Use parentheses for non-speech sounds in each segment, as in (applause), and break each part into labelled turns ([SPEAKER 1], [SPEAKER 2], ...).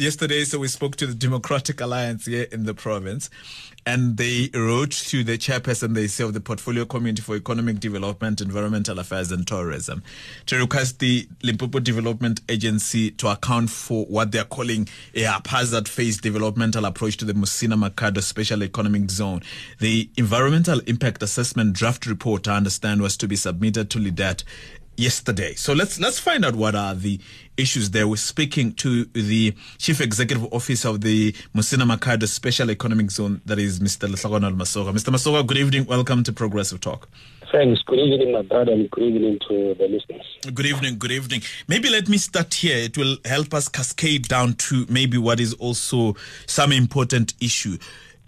[SPEAKER 1] Yesterday, so we spoke to the Democratic Alliance here in the province, and they wrote to the chairperson, they say, of the Portfolio Committee for Economic Development, Environmental Affairs and Tourism to request the Limpopo Development Agency to account for what they're calling a haphazard phase developmental approach to the Musina Makhado Special Economic Zone. The Environmental Impact Assessment draft report, I understand, was to be submitted to LEDET yesterday. So let's let's find out what are the issues there. We're speaking to the Chief Executive Officer of the Musina Makhado Special Economic Zone, that is Mr. Lehlogonolo Masoga. Mr. Masoga, good evening. Welcome to Progressive Talk.
[SPEAKER 2] Thanks. Good evening, my brother, and good evening to the listeners.
[SPEAKER 1] Good evening. Good evening. Maybe let me start here. It will help us cascade down to maybe what is also some important issue.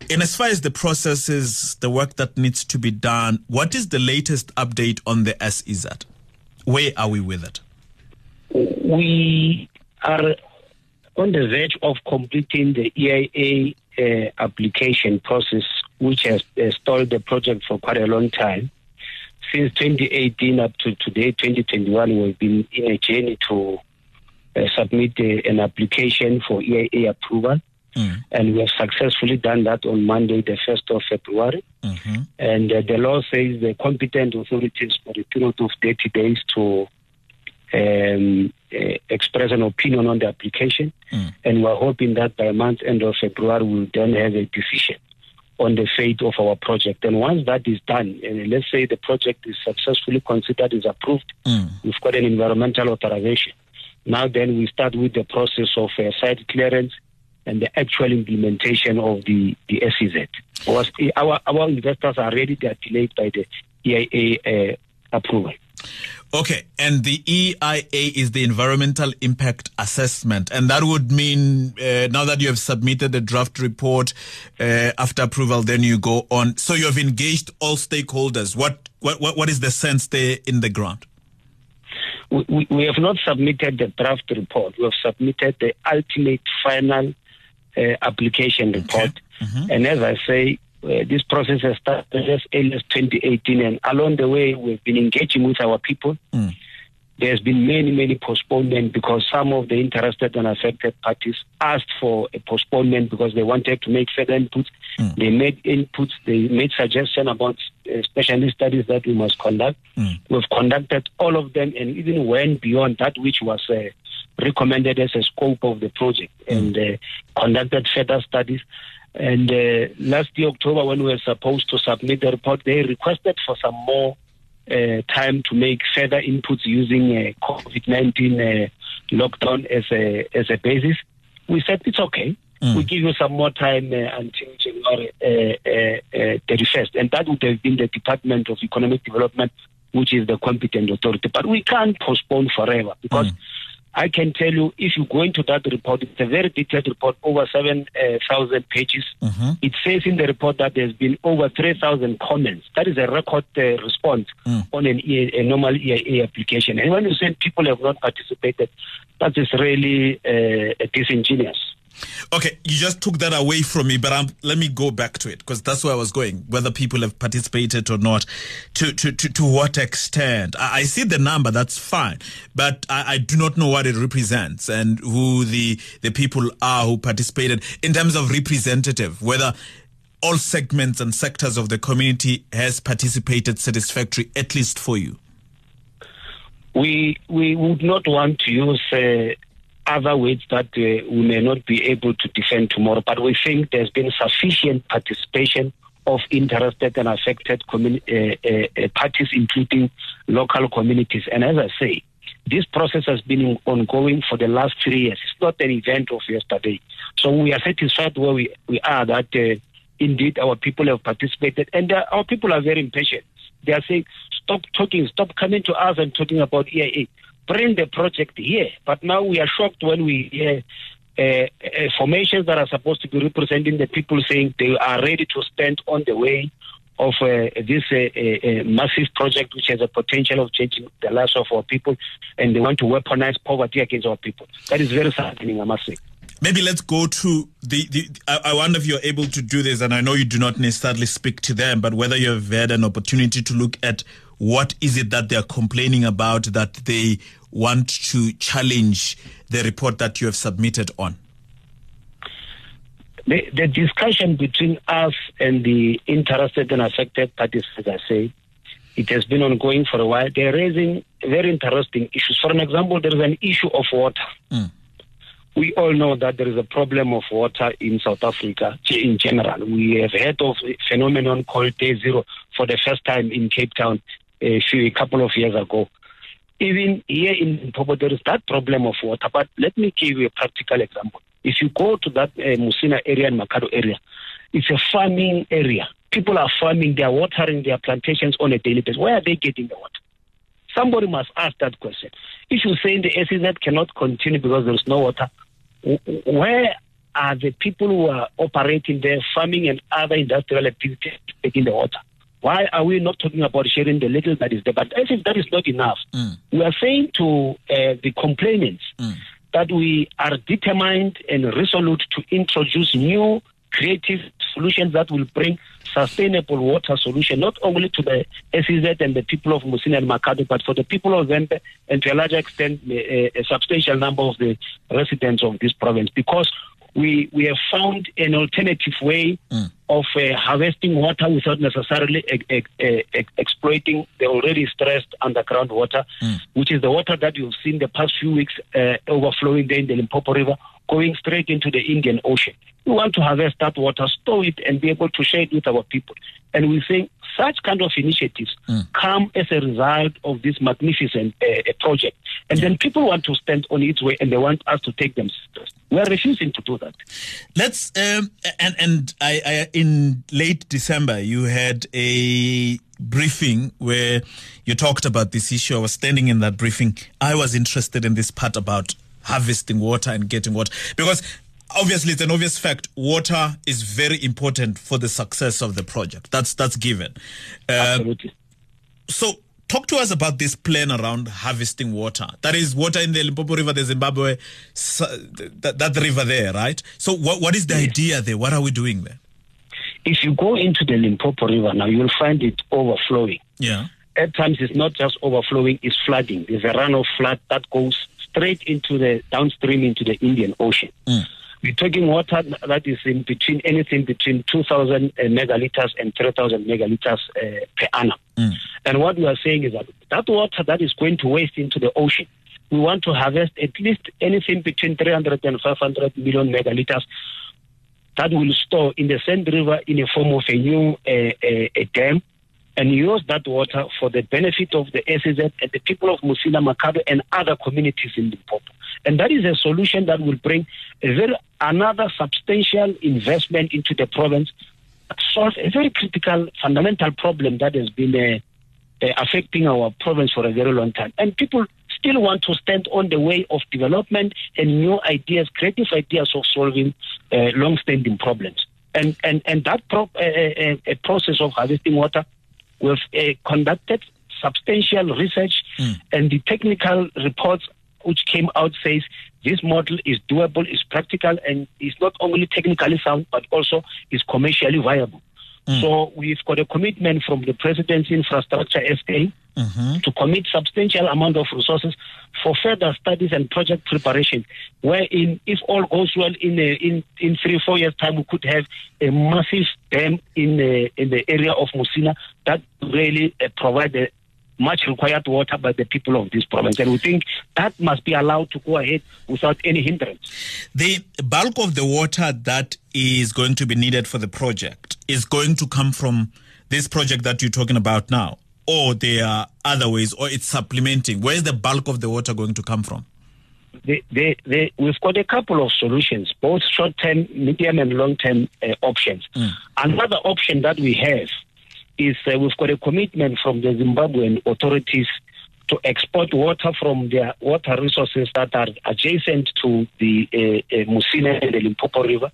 [SPEAKER 1] And as far as the processes, the work that needs to be done, what is the latest update on the SEZ? Where are we with it?
[SPEAKER 2] We are on the verge of completing the EIA uh, application process, which has uh, stalled the project for quite a long time. Since 2018 up to today, 2021, we've been in a journey to uh, submit uh, an application for EIA approval. Mm. And we have successfully done that on Monday, the 1st of February. Mm-hmm. And uh, the law says the competent authorities for a period of 30 days to um, uh, express an opinion on the application. Mm. And we're hoping that by month end of February, we'll then have a decision on the fate of our project. And once that is done, and let's say the project is successfully considered, is approved, mm. we've got an environmental authorization. Now then we start with the process of uh, site clearance and the actual implementation of the, the SEZ. Because our, our investors are ready, they are delayed by the EIA uh, approval.
[SPEAKER 1] Okay, and the EIA is the environmental impact assessment, and that would mean uh, now that you have submitted the draft report uh, after approval, then you go on. So you have engaged all stakeholders. What what what is the sense there in the ground?
[SPEAKER 2] We, we have not submitted the draft report. We have submitted the ultimate final uh, application report. Okay. Mm-hmm. And as I say, uh, this process has started as early as 2018, and along the way, we've been engaging with our people. Mm. There's been many, many postponements because some of the interested and affected parties asked for a postponement because they wanted to make further inputs. Mm. They made inputs, they made suggestions about uh, specialist studies that we must conduct. Mm. We've conducted all of them and even went beyond that which was uh, recommended as a scope of the project mm. and uh, conducted further studies. And uh, last year, October, when we were supposed to submit the report, they requested for some more uh, time to make further inputs using uh, COVID 19 uh, lockdown as a, as a basis. We said it's okay. Mm. We give you some more time uh, until January 31st. And that would have been the Department of Economic Development, which is the competent authority. But we can't postpone forever because. Mm I can tell you, if you go into that report, it's a very detailed report, over 7,000 uh, pages. Mm-hmm. It says in the report that there's been over 3,000 comments. That is a record uh, response mm. on an a normal EIA application. And when you say people have not participated, that is really uh, disingenuous.
[SPEAKER 1] Okay, you just took that away from me, but I'm, let me go back to it because that's where I was going. Whether people have participated or not, to to to, to what extent? I, I see the number, that's fine, but I, I, do not know what it represents and who the the people are who participated in terms of representative. Whether all segments and sectors of the community has participated satisfactory, at least for you.
[SPEAKER 2] We we would not want to use. Uh, other ways that uh, we may not be able to defend tomorrow. But we think there's been sufficient participation of interested and affected uh, uh, uh, parties, including local communities. And as I say, this process has been ongoing for the last three years. It's not an event of yesterday. So we are satisfied where we, we are that uh, indeed our people have participated. And uh, our people are very impatient. They are saying, stop talking, stop coming to us and talking about EIA bring the project here. But now we are shocked when we hear uh, uh, formations that are supposed to be representing the people saying they are ready to stand on the way of uh, this uh, uh, uh, massive project which has a potential of changing the lives of our people and they want to weaponize poverty against our people. That is very saddening, I must say.
[SPEAKER 1] maybe let's go to the, the I, I, wonder if you're able to do this and i know you do not necessarily speak to them but whether you have had an opportunity to look at what is it that they're complaining about that they want to challenge the report that you have submitted on?
[SPEAKER 2] The, the discussion between us and the interested and affected parties as i say it has been ongoing for a while. They're raising very interesting issues. For an example there is an issue of water. Mm we all know that there is a problem of water in South Africa in general. We have heard of a phenomenon called day zero for the first time in Cape Town a, few, a couple of years ago. Even here in Limpopo, there is that problem of water. But let me give you a practical example. If you go to that uh, Musina area and Makhado area, it's a farming area. People are farming, they are watering their plantations on a daily basis. Where are they getting the water? Somebody must ask that question. If you say the SEZ cannot continue because there is no water, where are the people who are operating there, farming and other industrial activities taking the water? Why are we not talking about sharing the little that is there? But as if that is not enough, mm. we are saying to uh, the complainants mm. that we are determined and resolute to introduce new creative solutions that will bring sustainable water solution, not only to the SEZ and the people of Musina and Makhado, but for the people of Vhembe and to a large extent a, a substantial number of the residents of this province. Because we we have found an alternative way mm. of uh, harvesting water without necessarily exploiting the already stressed underground water, mm. which is the water that you've seen the past few weeks uh, overflowing there in the Limpopo River, going straight into the Indian Ocean. We want to harvest that water, store it, and be able to share it with our people. And we think such kind of initiatives mm. come as a result of this magnificent uh, project. And then people want to stand on its way and they want us to take them. We are refusing to do that.
[SPEAKER 1] Let's, um, and, and I, I, in late December, you had a briefing where you talked about this issue. I was standing in that briefing. I was interested in this part about harvesting water and getting water because obviously it's an obvious fact water is very important for the success of the project that's that's given
[SPEAKER 2] uh, Absolutely.
[SPEAKER 1] so talk to us about this plan around harvesting water. That is water in the limpopo river the zimbabwe that, that river there right? So what, what is the yes. idea there? What are we doing there?
[SPEAKER 2] If you go into the limpopo river now you'll find it overflowing.
[SPEAKER 1] Yeah.
[SPEAKER 2] At times it's not just overflowing it's flooding. There's a run of flood that goes straight into the downstream into the indian ocean. Mm. We're talking water that is in between anything between 2,000 uh, megaliters and 3,000 megaliters uh, per annum. And what we are saying is that that water that is going to waste into the ocean, we want to harvest at least anything between 300 and 500 million megaliters that will store in the Sand River in a form of a new uh, a, a dam and use that water for the benefit of the SEZ and the people of Musina, Makhado, and other communities in the Limpopo. And that is a solution that will bring a very another substantial investment into the province, solve a very critical, fundamental problem that has been uh, uh, affecting our province for a very long time. And people still want to stand on the way of development and new ideas, creative ideas of solving uh, long-standing problems. And and and that pro- uh, uh, uh, process of harvesting water, we've conducted substantial research, mm. and the technical reports which came out says this model is doable, is practical, and is not only technically sound, but also is commercially viable. Mm. So we've got a commitment from the President's Infrastructure SA mm-hmm. to commit substantial amount of resources for further studies and project preparation. Wherein, if all goes well, in a, in in three four years time, we could have a massive dam in the in the area of Musina that really uh, provide a, much required water by the people of this province. And we think that must be allowed to go ahead without any hindrance.
[SPEAKER 1] The bulk of the water that is going to be needed for the project is going to come from this project that you're talking about now, or there are other ways, or it's supplementing. Where's the bulk of the water going to come from?
[SPEAKER 2] They, they, they, we've got a couple of solutions, both short term, medium, and long term uh, options. Mm. Another option that we have is uh, we've got a commitment from the Zimbabwean authorities to export water from their water resources that are adjacent to the uh, uh, Musina and the Limpopo River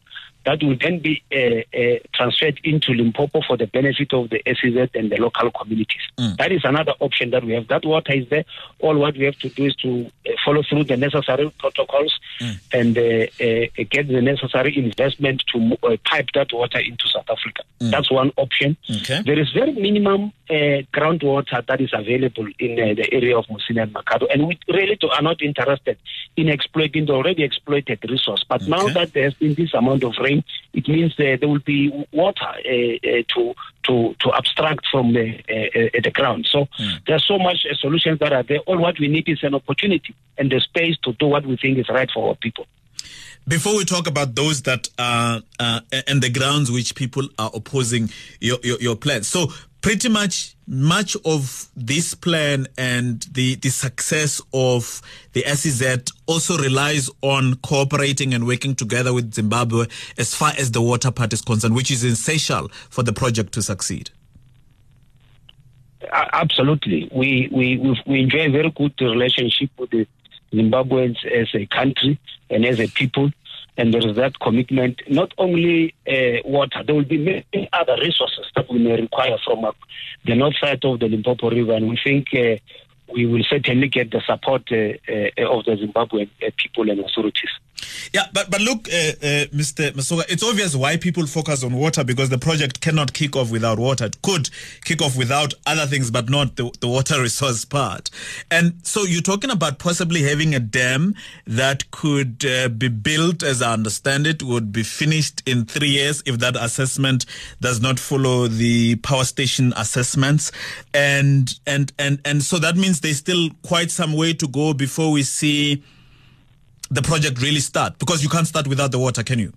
[SPEAKER 2] that will then be uh, uh, transferred into Limpopo for the benefit of the SEZ and the local communities. Mm. That is another option that we have. That water is there. All what we have to do is to uh, follow through the necessary protocols mm. and uh, uh, get the necessary investment to uh, pipe that water into South Africa. Mm. That's one option. Okay. There is very minimum groundwater that is available in the area of Musina and Makhado, and we really are not interested in exploiting the already exploited resource. But okay. now that there has been this amount of rain, it means uh, there will be water uh, uh, to to to abstract from the uh, uh, the ground. So mm. there's so much solutions that are there. All what we need is an opportunity and the space to do what we think is right for our people.
[SPEAKER 1] Before we talk about those that are uh, and the grounds which people are opposing your, your, your plan, so pretty much much of this plan and the, the success of the SEZ also relies on cooperating and working together with Zimbabwe as far as the water part is concerned, which is essential for the project to succeed.
[SPEAKER 2] Absolutely. We, we, we enjoy a very good relationship with the Zimbabweans as a country and as a people and there is that commitment. Not only uh, water, there will be many other resources that we may require from uh, the north side of the Limpopo River, and we think uh, we will certainly get the support uh, uh, of the Zimbabwean uh, people and authorities.
[SPEAKER 1] Yeah, but but look, uh, uh, Mr. Masoga, it's obvious why people focus on water because the project cannot kick off without water. It could kick off without other things, but not the, the water (laughs) resource part. And so you're talking about possibly having a dam that could uh, be built, as I understand it, would be finished in three years if that assessment does not follow the power station assessments. And and and and so that means there's still quite some way to go before we see the project really start? Because you can't start without the water, can you?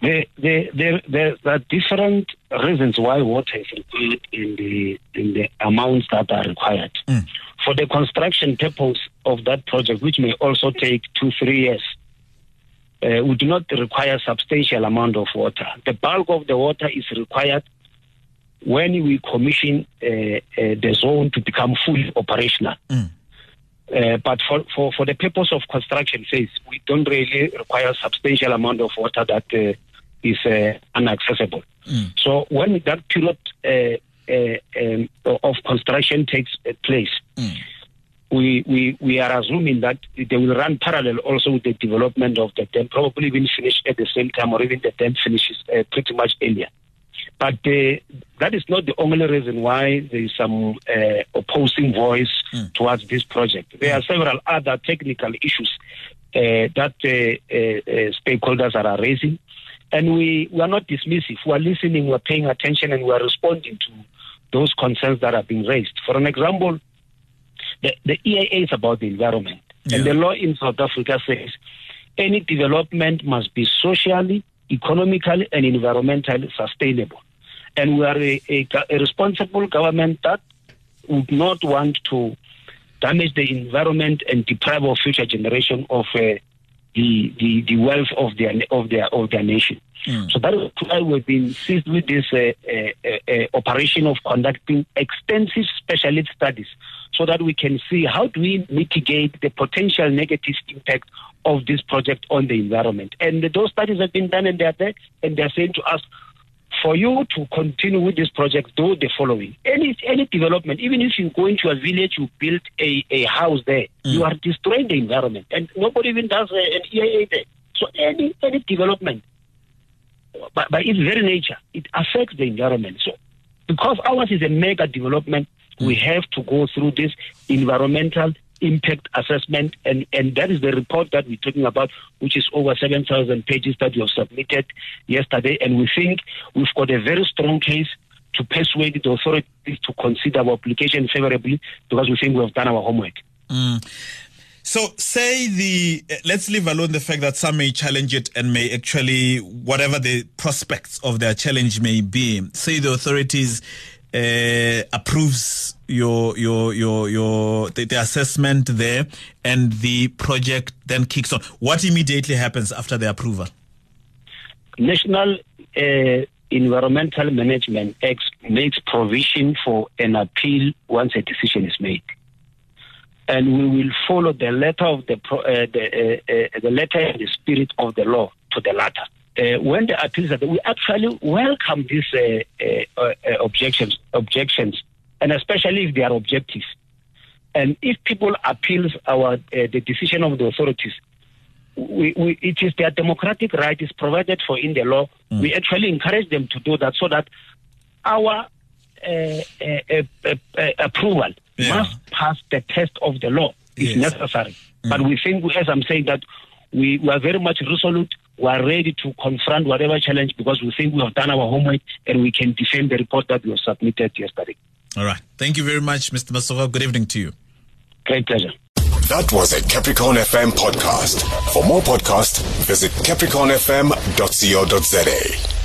[SPEAKER 2] There, there, there, there are different reasons why water is required in the in the amounts that are required. Mm. For the construction purpose of that project, which may also take two, three years, uh, we do not require substantial amount of water. The bulk of the water is required when we commission uh, uh, the zone to become fully operational. Mm. Uh, but for, for, for the purpose of construction phase, we don't really require substantial amount of water that uh, is uh, inaccessible. Mm. So when that pilot uh, uh, um, of construction takes place, mm. we, we, we are assuming that they will run parallel also with the development of the dam, probably even finish at the same time or even the dam finishes pretty much earlier. But uh, that is not the only reason why there is some uh, opposing voice mm. towards this project. There are several other technical issues uh, that uh, uh, stakeholders are raising. And we, we are not dismissive. We are listening, we are paying attention, and we are responding to those concerns that are being raised. For an example, the, the EIA is about the environment. Yeah. And the law in South Africa says any development must be socially, economically, and environmentally sustainable. And we are a, a, a responsible government that would not want to damage the environment and deprive our future generation of uh, the, the the wealth of their of their of their nation. Mm. So that is why we've been seized with this uh, uh, uh, operation of conducting extensive specialist studies, so that we can see how do we mitigate the potential negative impact of this project on the environment. And those studies have been done, and they are there, and they are saying to us, for you to continue with this project, do the following. Any any development, even if you go into a village, you build a, a house there, mm. you are destroying the environment. And nobody even does uh, an EIA there. So any any development, by, by its very nature, it affects the environment. So because ours is a mega development, mm. we have to go through this environmental impact assessment, and, and that is the report that we're talking about, which is over 7,000 pages that we have submitted yesterday. And we think we've got a very strong case to persuade the authorities to consider our application favorably because we think we have done our homework.
[SPEAKER 1] Mm. So, say the let's leave alone the fact that some may challenge it and may actually, whatever the prospects of their challenge may be, say the authorities uh, approves your your your your the, the, assessment there, and the project then kicks on. What immediately happens after the approval?
[SPEAKER 2] National uh, Environmental Management Act makes provision for an appeal once a decision is made, and we will follow the letter of the uh, the, uh, uh, the letter and the spirit of the law to the latter. Uh, when the appeals are there, we actually welcome these uh, uh, uh, objections, objections, and especially if they are objective. And if people appeal our the decision of the authorities, we, we, it is their democratic right, is provided for in the law. Mm. We actually encourage them to do that so that our approval yeah. must pass the test of the law if yes. necessary. Mm. But we think, as I'm saying, that we, we are very much resolute. We are ready to confront whatever challenge because we think we have done our homework and we can defend the report that we submitted yesterday.
[SPEAKER 1] All right. Thank you very much, Mr. Masoga. Good evening to you.
[SPEAKER 2] Great pleasure.
[SPEAKER 3] That was a Capricorn FM podcast. For more podcasts, visit capricornfm.co.za.